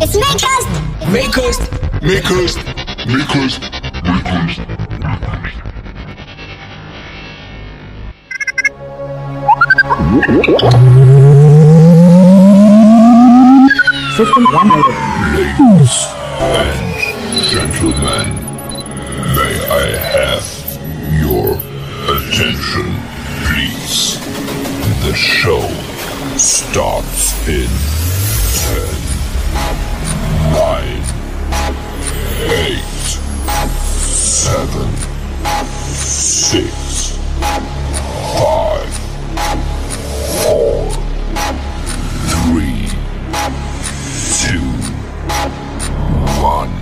It's Makers. Makers. Makers, makers, makers. System downloaded. Ladies and gentlemen, may I have your attention, please? The show starts in 10, 7, 6, 5, 4, 3, two, one,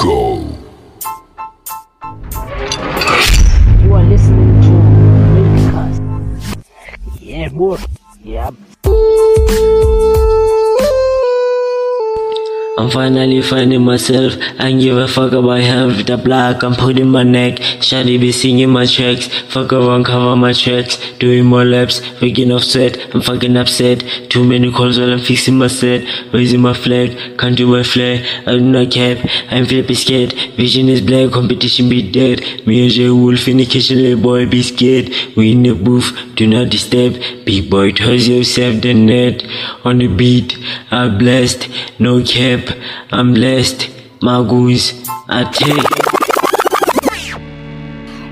go. You are listening to Makers. Yeah, boy. Yeah. I'm finally finding myself. Don't give a fuck about health. The black I'm putting my neck. Shawty be singing my tracks. Fuck around, cover my tracks. Doing more laps, waking off sweat. I'm fucking upset. Too many calls while I'm fixing my set. Raising my flag, can't do my flag. I do not cap. I'm flipping scared. Vision is black, competition be dead. Me and J Wolf in the kitchen, little boy be scared. We in the booth, do not disturb. Big boy, toss yourself the net. On the beat, I'm blessed. No cap, I'm blessed. My goose, I take.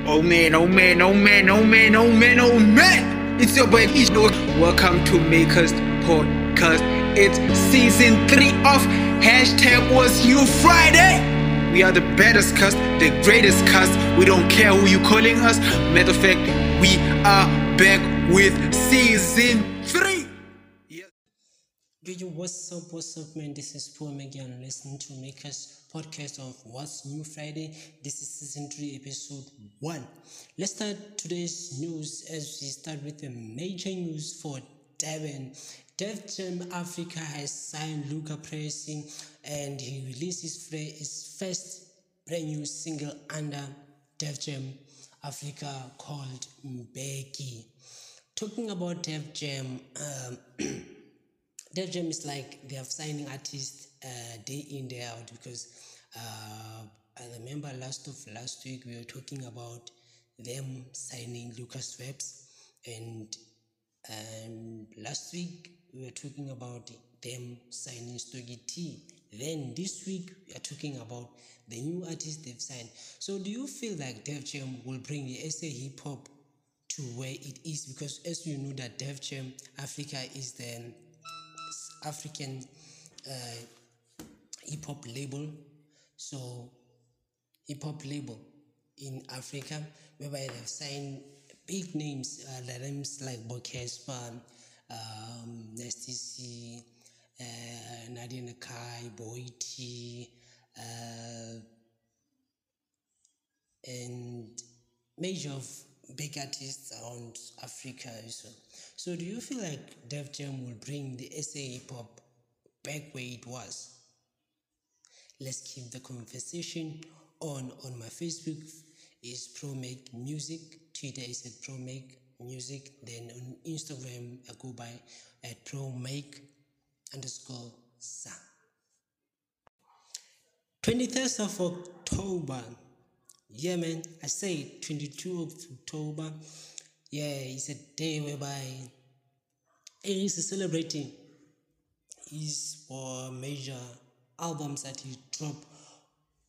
Oh man, oh man, oh man, oh man, oh man, oh man. It's your boy Ishno. Welcome to Makers Podcast. It's season three of hashtag was you Friday. We are the baddest cast, the greatest cast. We don't care who you calling us. Matter of fact, we are back with season. Yo, yo, what's up, what's up, man? This is Paul again, listening to Makers podcast of What's New Friday. This is season 3, episode 1. Let's start today's news as we start with the major news for Devon. Def Jam Africa has signed Luca Pressing and he released his, his first brand new single under Def Jam Africa called Mbeki. Talking about Def Jam, um, Jam is like they are signing artists uh, day in day out because uh, I remember last of last week we were talking about them signing Lucas Webs and um, last week we were talking about them signing Stogie T. Then this week we are talking about the new artists they've signed. So do you feel like Def Jam will bring the SA hip hop to where it is? Because as you know that Def Jam Africa is the African uh, hip hop label. So, hip hop label in Africa, whereby they've signed big names, uh, the names like Bokespa, um, Nasty C, uh, Nadia Nakai, Boy T, uh, and major of big artists around Africa also. So do you feel like Def Jam will bring the SA hip hop back where it was? Let's keep the conversation on on my Facebook is Pro Make Music, Twitter is at Pro Make Music, then on Instagram I go by at Pro Make underscore Sa. 23rd of October. Yeah, man, I say 22 of October. Yeah, it's a day whereby it is celebrating his uh, major albums that he dropped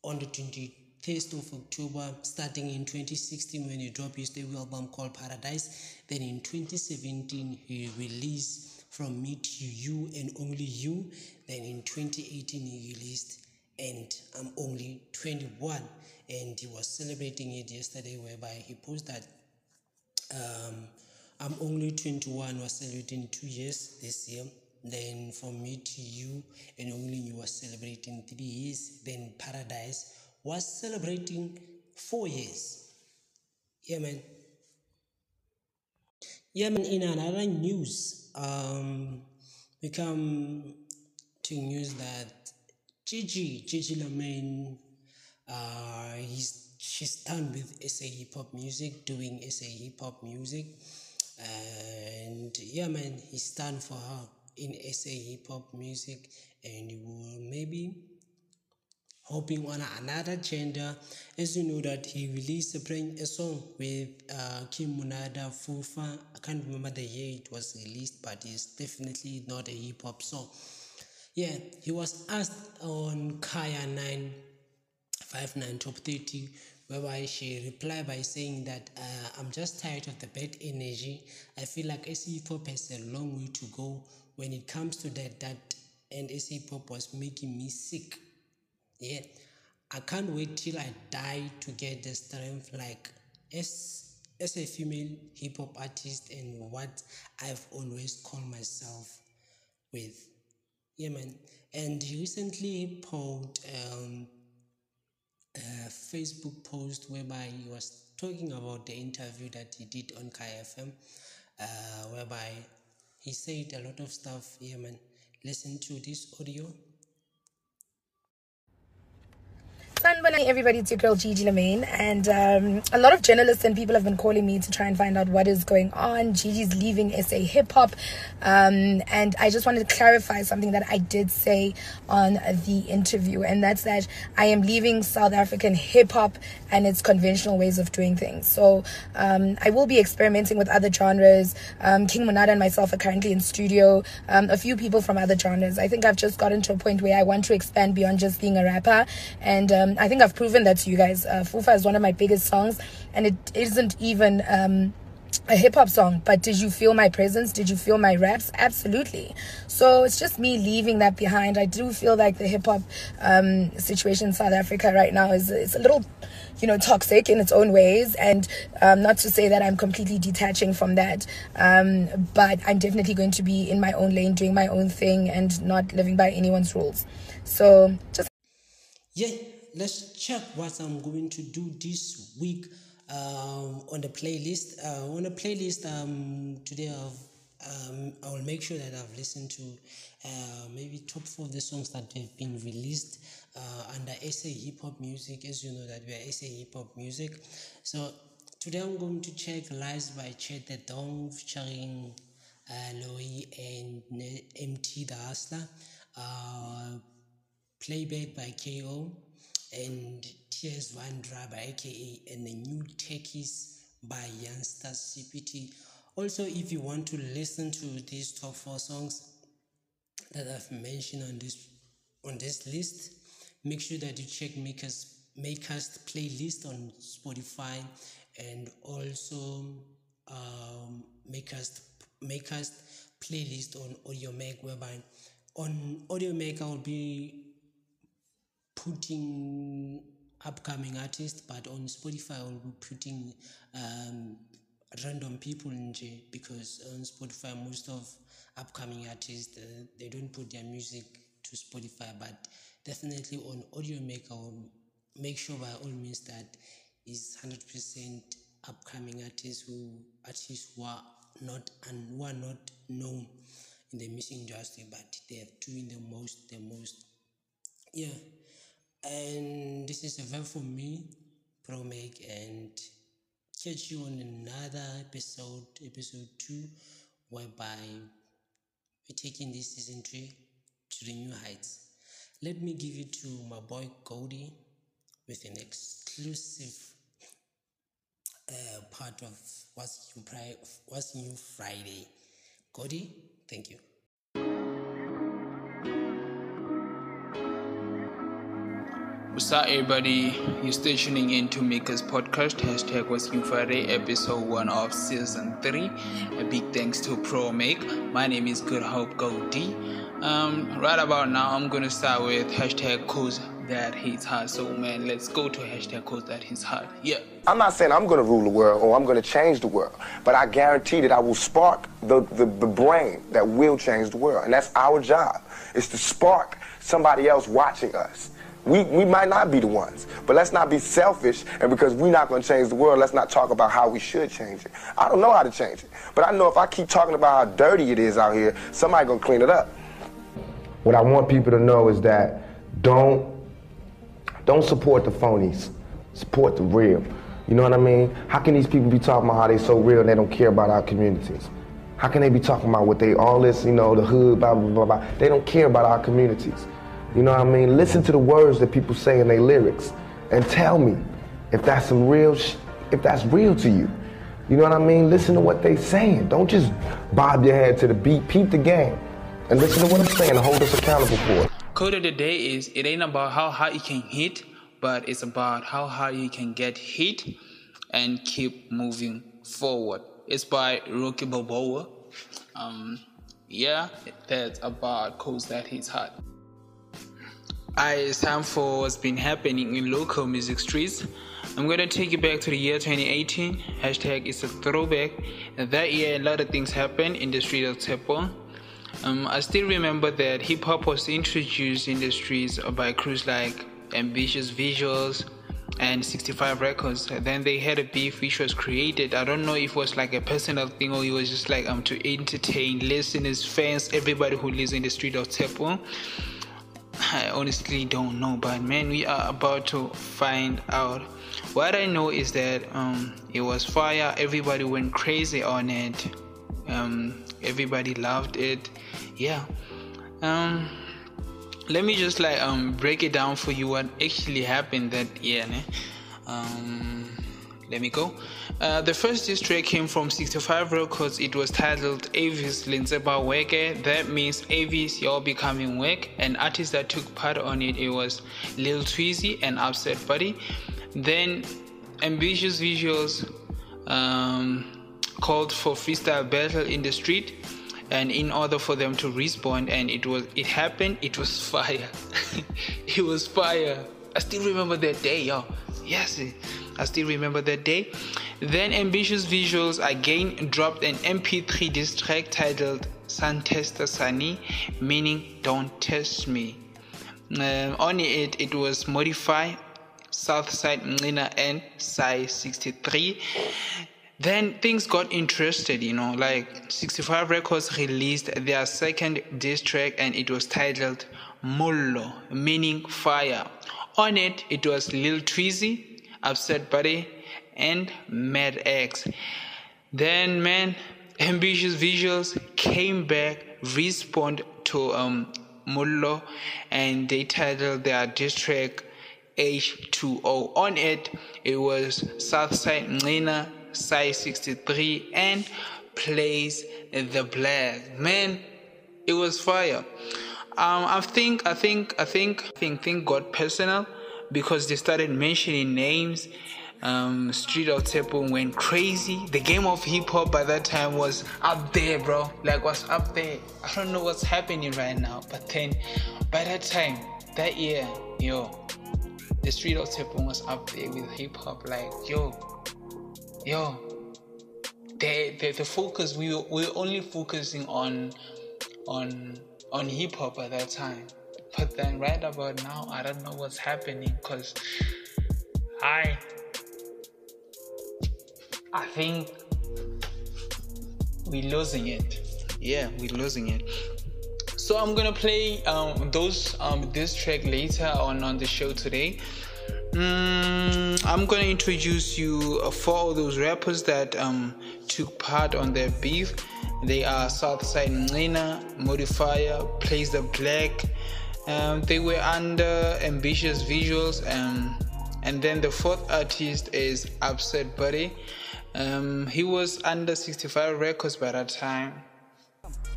on the 23rd of October, starting in 2016 when he dropped his debut album called Paradise. Then in 2017, he released From Me to You and Only You. Then in 2018, he released and I'm only 21 and he was celebrating it yesterday whereby he posted that um, I'm only 21 was celebrating two years this year. Then from me to you and only you was celebrating three years. Then paradise was celebrating four years. Yeah man. Yeah man in another news um we come to news that Gigi, Gigi Lamayne, uh, he's she's done with SA hip hop music, doing SA hip hop music, and yeah, man, he's done for her. in SA hip hop music, and we will maybe hoping on another gender. As you know that he released a, prank, a song with uh, King Monada Fufa. I can't remember the year it was released, but it's definitely not a hip hop song. Yeah, he was asked on Kaya 959 Top 30 whereby she replied by saying that uh, I'm just tired of the bad energy. I feel like SE Pop has a long way to go when it comes to that. That and SE Pop was making me sick. Yeah, I can't wait till I die to get the strength like as as a female hip hop artist and what I've always called myself with. Yeah, man. And he recently posted um, a Facebook post whereby he was talking about the interview that he did on KFM, uh, whereby he said a lot of stuff. Yeah, man. Listen to this audio. Sanbonani, everybody, it's your girl Gigi Lamayne, and um, a lot of journalists and people have been calling me to try and find out what is going on. Gigi's leaving SA Hip Hop, um, and I just wanted to clarify something that I did say on the interview, and that's that I am leaving South African hip hop and its conventional ways of doing things. So um, I will be experimenting with other genres. Um, King Monada and myself are currently in studio. Um, a few people from other genres. I think I've just gotten to a point where I want to expand beyond just being a rapper, and I think I've proven that to you guys. Uh, Fufa is one of my biggest songs, and it isn't even um, a hip hop song. But did you feel my presence? Did you feel my raps? Absolutely. So it's just me leaving that behind. I do feel like the hip hop um, situation in South Africa right now is it's a little, you know, toxic in its own ways. And um, not to say that I'm completely detaching from that, um, but I'm definitely going to be in my own lane, doing my own thing, and not living by anyone's rules. So just yeah let's check what i'm going to do this week um, on the playlist. Uh, on the playlist um, today I've, um, i will make sure that i've listened to uh, maybe top four of the songs that have been released uh, under sa hip hop music as you know that we are sa hip hop music. So today i'm going to check lives by chet the dong featuring uh, Loi and mt the hustler uh, playback by ko and Tears One Draba, aka and the new techies by YoungstaCPT. Also, if you want to listen to these top four songs that I've mentioned on this on this list, make sure that you check Makers Makers playlist on Spotify and also um, Makers Makers playlist on Audiomack, whereby on Audio Audiomack I will be putting upcoming artists, but on Spotify I will be putting um, random people in nje because on Spotify most of upcoming artists uh, they don't put their music to Spotify, but definitely on Audiomack I will make sure by all means that is hundred percent upcoming artists who artists who are not and who are not known in the music industry, but they are doing the most, the most. Yeah and this is a for me promake and catch you on another episode episode 2 whereby we're taking this season 3 to the new heights let me give it to my boy Cody with an exclusive uh, part of what's new, what's new Friday. Cody, thank you. What's up, everybody? You're still tuning in to Makers Podcast. Hashtag New Friday, episode 1 of season 3. A big thanks to Pro Make. My name is Good Hope Goldie. Um, right about now, I'm going to start with hashtag cause that hits hard. So, man, let's go to hashtag cause that hits hard. Yeah. I'm not saying I'm going to rule the world or I'm going to change the world, but I guarantee that I will spark the, the, the brain that will change the world. And that's our job, is to spark somebody else watching us. We, we might not be the ones, but let's not be selfish. And because we're not going to change the world, let's not talk about how we should change it. I don't know how to change it, but I know if I keep talking about how dirty it is out here, somebody going to clean it up. What I want people to know is that don't don't support the phonies, support the real. You know what I mean? How can these people be talking about how they're so real and they don't care about our communities? How can they be talking about what they all this, you know, the hood, blah blah blah blah? They don't care about our communities. You know what I mean? Listen to the words that people say in their lyrics, and tell me if that's some real, if that's real to you. You know what I mean? Listen to what they saying. Don't just bob your head to the beat. Peep the game, and listen to what I'm saying and hold us accountable for it. Code of the day is it ain't about how hard you can hit, but it's about how hard you can get hit and keep moving forward. It's by Rocky Balboa. Um, yeah, that's about codes that he's hard. Time for what's been happening in local music streets. I'm gonna take you back to the year 2018. Hashtag it's a throwback. That year, a lot of things happened in the street of Tepo. Um, I still remember that hip hop was introduced in the streets by crews like Ambitious Visuals and 65 Records. Then they had a beef which was created. I don't know if it was like a personal thing or it was just like um to entertain listeners, fans, everybody who lives in the street of Tepo. I honestly don't know, but man, we are about to find out. What I know is that um, it was fire. Everybody went crazy on it. Um, everybody loved it. Yeah. Um, let me just like um break it down for you what actually happened that year. Um, let me go. Uh, the first diss came from 65 Records. It was titled Avis Linseba Weke. That means Avis, you're becoming wake. And artists that took part on it, it was Lil Tweezy and Upset Buddy. Then Ambitious Visuals um, called for freestyle battle in the street and in order for them to respond and it was it happened it was fire it was fire i still remember that day yo yes i still remember that day then ambitious visuals again dropped an mp3 diss track titled sun tester sunny meaning don't test me um, on it it was modify southside Mlina and Psy 63 then things got interested, you know, like 65 Records released their second diss track and it was titled Mullo, meaning fire. On it, it was Lil Tweezy, Upset Buddy, and Mad X. Then, man, Ambitious Visuals came back, respond to um, Mullo, and they titled their diss track H2O. On it, it was Southside Nina size 63 and plays the black man it was fire um i think i think i think i think thing got personal because they started mentioning names um street of Tepo went crazy. The game of hip-hop by that time was up there bro. Like was up there. I don't know what's happening right now but then by that time that year yo the street of Tepo was up there with hip-hop like yo yo. The, the the focus we were, we were only focusing on on on hip hop at that time. But then right about now i don't know what's happening because i i think we're losing it yeah we're losing it so i'm gonna play um, those um, this track later on on the show today Mm, I'm gonna introduce you uh, four of those rappers that um, took part on their beef. They are Southside Nina, Modifier, Plays the Black. Um, they were under ambitious visuals, um, and then the fourth artist is Upset Buddy. Um, he was under 65 records by that time.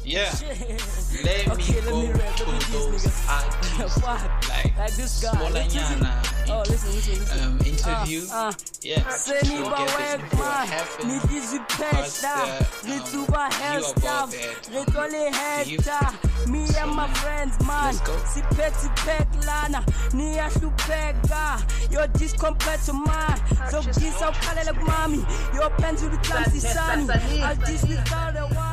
Yeah, let me Okay, let go me rap, to let me do those this, artists like, Like this guy, Smaller Nyana Oh, listen, listen, listen. um, interview. Uh, uh. yeah, Seniba you'll get this wekma, happen. nidizipeta, um, ritsuba you hair about stuff, that, um, ritole beef. me So, and my friends, man, let's go. sipeti peklana, niyahlupeka, your dis compared to mine, so this awukhalele kumami, your pens with the clumsy sunny, I'll this without a worry, Nidis-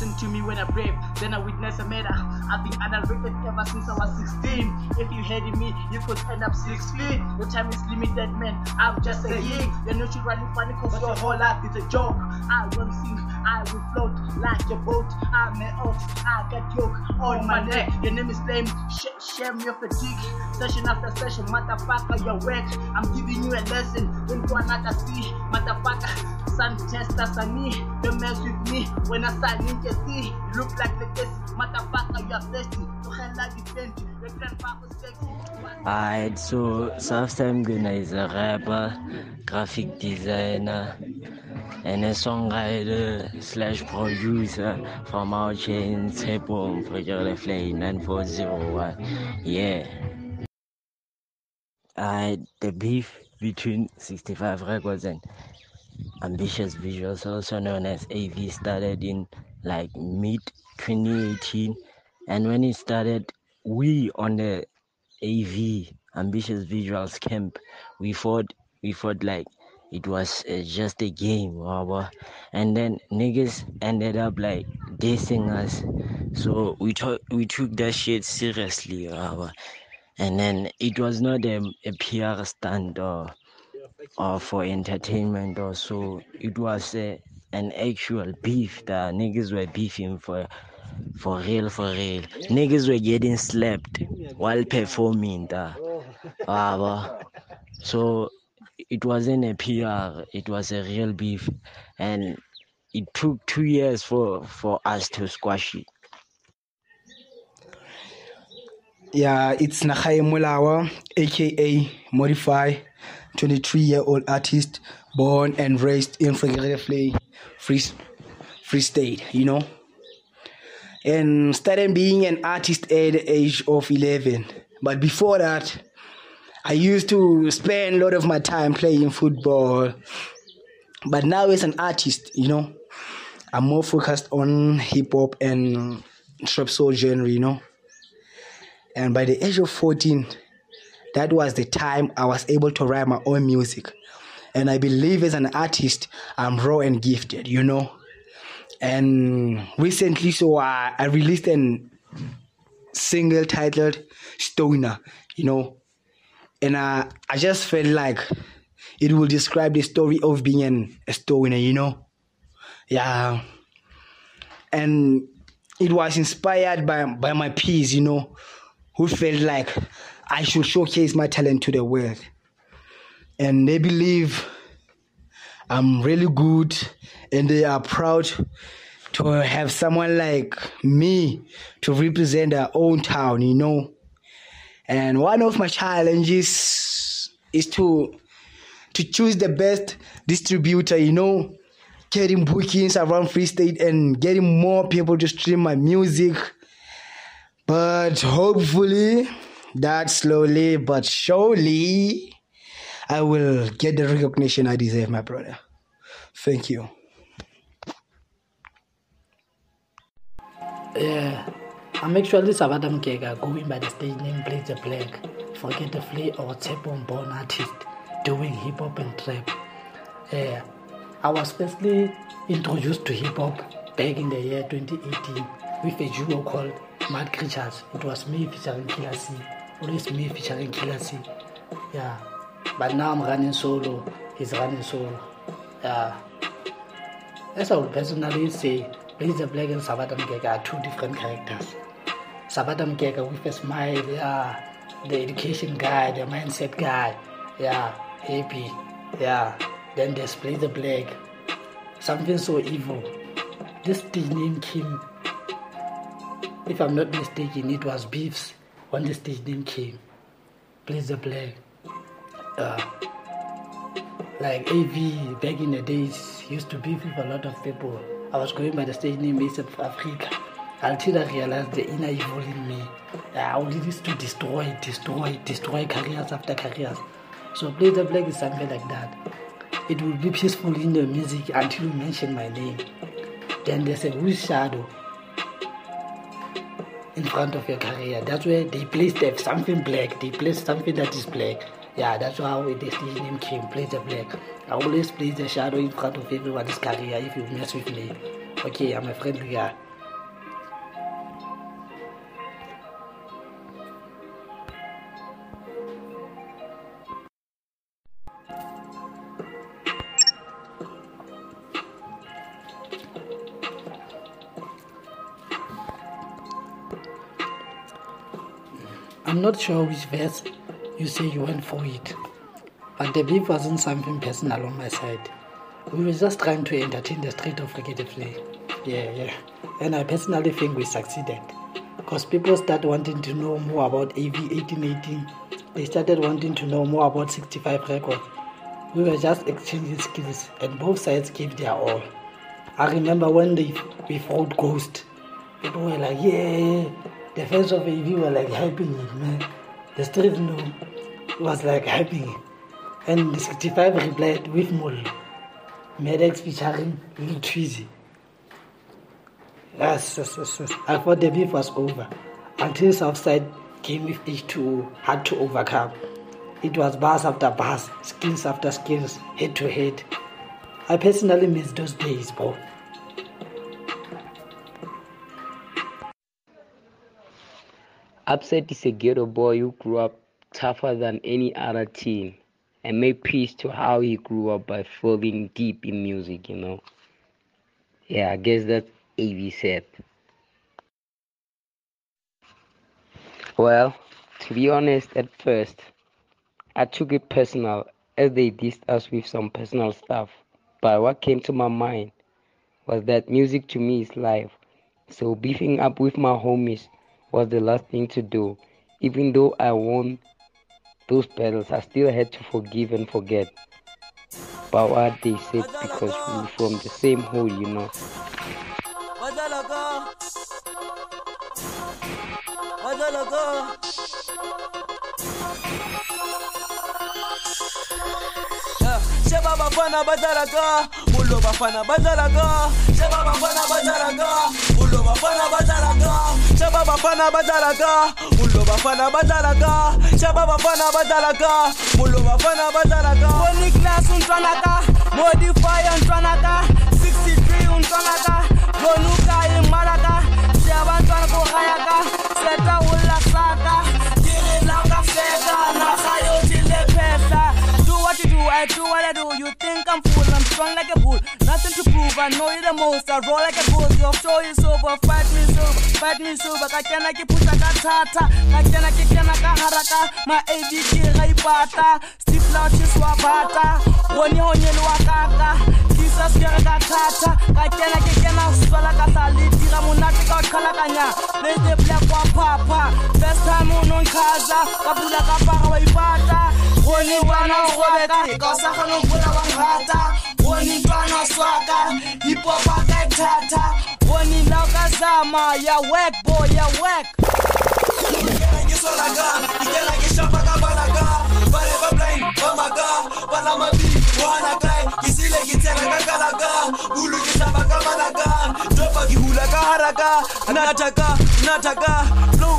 listen to me when I rap, then I witness a matter. I've been underrated ever since I was 16. If you hated me, you could end up six feet. Your time is limited, man. I'm just a geek. You're not really funny cause your whole life is a joke. I won't sing, I will float like a boat. I'm an ox, I got yoke on my neck. Your name is lame, Sh- share me off the. Session after session, motherfucker, you're whack. I'm giving you a lesson. Don't go another see, motherfucker. Sun tester, sunny. Don't mess with me when I start ninja see. You look like the test, motherfucker, you're thirsty. So hell like you. Your grandpapa's sexy. Alright, so Southside Guna is a rapper, graphic designer, and a songwriter slash producer from our chain Tepo Project Flay 9401. Yeah. Alright, the beef between 65 Records and Ambitious Visuals, also known as AV, started in like mid 2018. And when it started, we on the AV Ambitious Visuals camp, we thought we thought like it was uh, just a game, whatever. and then niggas ended up like dissing us. So we took we took that shit seriously, whatever. and then it was not a, a PR stunt or or for entertainment or so. It was a, an actual beef that niggas were beefing for for real, for real. Niggas were getting slapped while performing that. Oh. Ah, Whatever. So it wasn't a PR, it was a real beef. And it took two years for, for us to squash it. Yeah, it's Nakai Mulawa, aka Modify, 23 year old artist, born and raised in Free, Free, Free State, you know. And started being an artist at the age of 11. But before that, I used to spend a lot of my time playing football. But now, as an artist, you know, I'm more focused on hip hop and trap soul genre, you know. And by the age of 14, that was the time I was able to write my own music. And I believe as an artist, I'm raw and gifted, you know. And recently, so I, I released a single titled Stoner, you know. And I, I just felt like it will describe the story of being an, a stoner, you know. Yeah. And it was inspired by, by my peers, you know, who felt like I should showcase my talent to the world. And they believe I'm really good and they are proud to have someone like me to represent their own town, you know. And one of my challenges is to to choose the best distributor, you know, getting bookings around Free State and getting more people to stream my music. But hopefully, that slowly but surely, I will get the recognition I deserve, my brother. Thank you. Yeah, I'm actually Sabata Mkega going by the stage name Blazer Black. Forget the flea or Tepon born artist doing hip hop and trap. Yeah, I was firstly introduced to hip hop back in the year 2018 with a duo called Mad Creatures. It was me featuring Killer C. Always me featuring C. Yeah, but now I'm running solo. He's running solo. Yeah. As I would personally say, Blazer Black and Sabata Mkeka are two different characters. Sabata Mkeka with a smile, yeah. The education guy, the mindset guy, yeah. Happy, yeah. Then there's Blazer Black. Something so evil. This stage name came, if I'm not mistaken, it was Beefs when the stage name came. Blazer Black. Uh, like AV back in the days used to beef with a lot of people. I was going by the stage name Ace of Africa until I realized the inner evil in me. I wanted this to destroy, destroy, destroy careers after careers. So Blazer Black is something like that. It will be peaceful in the music until you mention my name. Then there's a blue shadow in front of your career. That's where they place the, something black. They place something that is black. Yeah, that's how the stage name came, Blazer Black. I always place the shadow in front of everyone's career if you mess with me. Okay, I'm a friendly guy. I'm not sure which verse you say you went for it, but the beef wasn't something personal on my side. We were just trying to entertain the street of Play. Yeah, yeah. And I personally think we succeeded. Because people start wanting to know more about AV 1818. They started wanting to know more about 65 records. We were just exchanging skills and both sides gave their all. I remember when they, we fought Ghost, people were like, yeah, the fans of AV were like hyping it, man. The street know, was like hyping it. And the 65 replied with Mol. Medex featuring Lil Tweezy. Yes, yes, yes, yes. I thought the beef was over until Southside came with H2O, had to overcome. It was bars after bars, skills after skills, head to head. I personally miss those days, bro. Upset is a ghetto boy who grew up tougher than any other teen and made peace to how he grew up by falling deep in music, you know. Yeah, I guess that's AV said. Well, to be honest, at first, I took it personal as they dissed us with some personal stuff. But what came to my mind was that music to me is life. So beefing up with my homies was the last thing to do. Even though I won those battles, I still had to forgive and forget But what they said because we're from the same hole, you know. Badalaga, mulo bafana badalaga. Sheba bafana badalaga, mulo bafana badalaga. Sheba bafana badalaga, mulo bafana badalaga. Boni class untwanaka, modify untwanaka, 63 untwanaka, gonuka imalaka. Sheba ntwana kohayaka, seta ulasaka. Diri lauka feka, na khayo tile pesa. Do what you do, I do what I do. You I know you the most. I roll like a bull, your show is over. Fight me sober, fight me sober. Kakena ki puta ka tata, kakena ki kena ka haraka. Ma AD ki raipata, stiff launch swabata. Woni honye luakaka, kisa skere ka tata. Kakena ki kena swala ka sali, tira munati ka kalakanya. Let's the black wa papa. First time unon kaza, kapula kapaka wa ipata. Woni wana swaka, kosa kono kula wangata. Woni wana swaka, hip hop akaitata. Woni lauka zama, ya wek boy, ya wek. Ikela ngisolaga, ikela ngishapaka balaga. Bale ba blind, bamaga, bala mabi, wana kai. Kisile haraka, nataka, nataka. Flow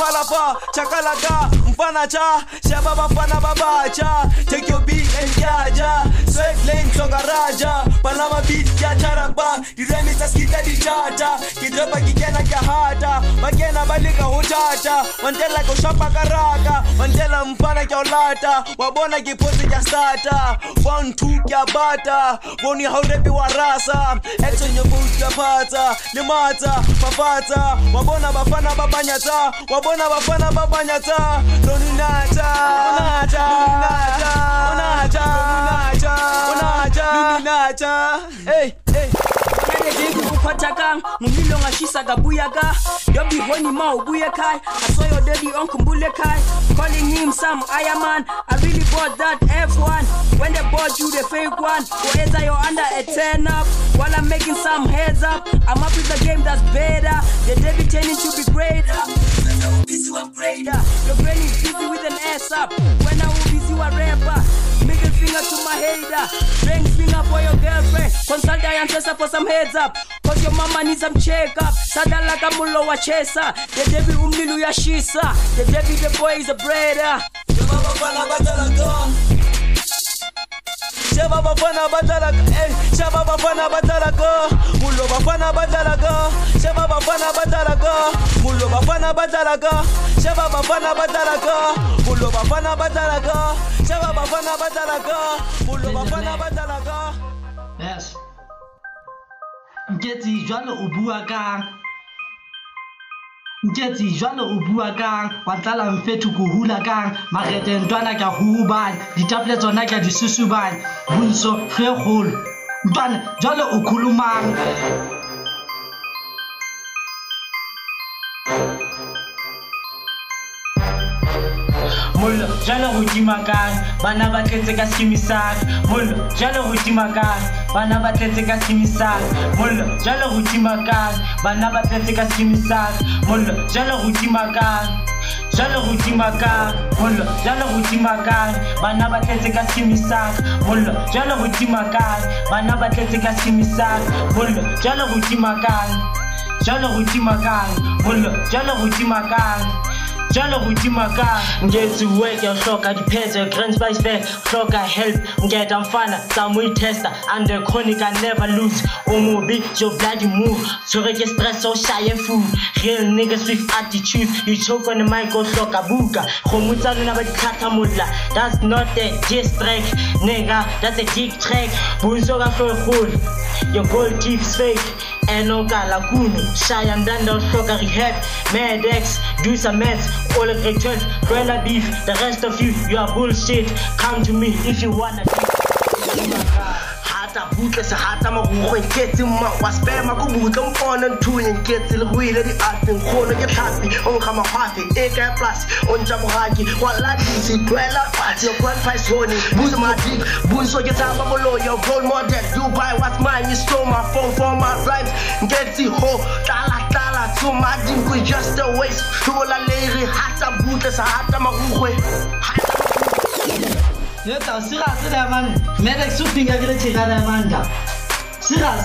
palapa, chakalaka mfana cha, shaba bafana babacha. Take your beat and jaja, sweat lane songa raja. Panama beat ya charaba, diremi remix askita di chata. Kidropa kikena kya hata, makena balika hutata. Wantela kushapa karaka, wantela mfana kya olata. Wabona kipozi kya sata one two kya bata. Woni haurepi wa rasa, your boot kya pata. Limata, papata, wabona bafana babanyata. Wabona bafana babanyata. Doni nata, nata, nata, nata, nata, nata, nata. Hey, hey. Kuphathaka ngumlilo ngashisa kabuyaka yobihoni ma ubuye ekhaya your daddy unkhumbule ekhaya calling him some Iron Man. I really bought that F1 when they bought you the fake one. Either you're under a 10 up. While I'm making some heads up. I'm up with a game that's better. The David turning to be greater brain is busy with an ass up. When I will busy a rapper. Middle finger to my hater. Ring finger for your girlfriend. Consult your for some heads up. Your mama needs some checkup. Sadala kamulo wa chesa the devil umlilo uyashisa the devil the boy is a brother Shaba bafana badalaga, eh. Shaba bafana badalaga, mulo bafana badalaga. Shaba bafana badalaga, mulo bafana badalaga. Shaba bafana badalaga, mulo bafana badalaga. Shaba bafana badalaga, mulo bafana badalaga. yes jwale o bua ka nketsi jwale o bua kang? Wa tlala mfetho ko hula kang? Marete ntwana ka hubane ditafole tsona ka di susubane bonso ge kgolo. Ntwana jwale o khulumang mollo jalo godima kang bana ba tletse ka skimisak mollo jalo godima kang bana ba tletse ka skimisak mollo jalo godima kang bana ba ka skimisak mollo jalo godima kang jalo godima kang mollo jalo godima kang bana ba tletse ka skimisak mollo jalo godima kang bana ba tletse ka skimisak mollo jalo godima kang jalo godima kang mollo jalo godima kang jalo godima ka ngetsiwe ke hloka diphetso grand spice fair hloka help ngeta mfana samo itesta. Under the chronic i never lose. O mobe your bloody move. Tshwere ke stress o shaye food. Real niggas with attitude. You choke on the mic o hloka buka. Kgomo tsa lona ba ditlhatlhamolla that's not a diss track nigga. That's a dick track. Bonso ka hlogolo your gold tips fake enokala kuno shaya ndanda o hloka rehab medex do some meds all of the 12 tlwela beef the rest of you you are bullshit. Come to me if you wanna butle se hata marukgwe nketse mma wa spema ko butle mpone nthunye nketse le goile diateng kgono ke tlhapi o nkga magwafe e kae polase o ntša bogaki wa ladisi tlwela fatshe your grand price hone boost my dick bunso ke tsapa bolo your role model dubai what's mine stole my phone for my rhymes nketse ho tlala my dinkwe just a waste hlola leire hata butle se hata marukgwe yetsa serious le man medex o finga ke le tshegana ya manda serious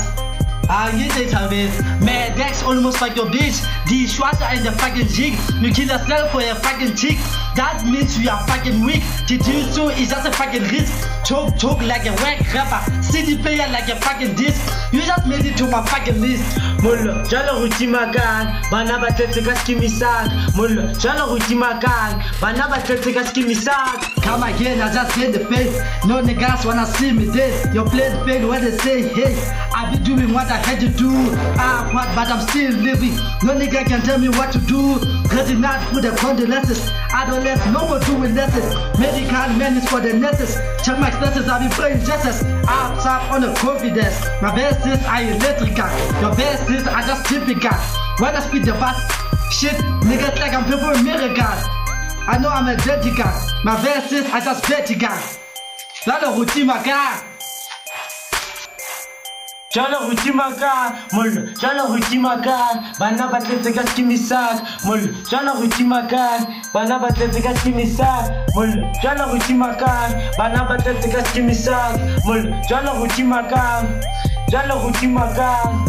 Ah, you say Chavez. Man, that's almost like your bitch. The Schwarzer in the fucking jig. You kill yourself for a fucking chick. That means you are fucking weak. To do so is just a fucking risk. Talk, talk like a whack rapper. City player like a fucking disc. You just made it to my fucking list. mollo jalo go tima kang bana ba tletse ka skimisak mollo jalo go tima kang bana ba tletse ka skimisak Come again, I just hit the face. No niggas wanna see me dead. Your plane failed when they say, hey, I be doing what I had to do. Ah, what, but I'm still living. No nigga can tell me what to do. Cause it's not for the condolences. Adolescents, no more doing lessons. Man is for the nurses. Check my expenses, I be playing justice. I'm top on the confidence. My best is I electrical. Your best is I just typical. When I speed the bus, shit, niggas like I'm people miracle. I know I'm a dirty guy. My verses are just dirty guy. Lalo Rutima guy. Jalo go tima kang mollo jalo go tima kang bana ba tletse ka skimisak mollo jalo go tima kang bana ba tletse ka skimisak mollo jalo go tima kang bana ba tletse ka skimisak mollo jalo tima kang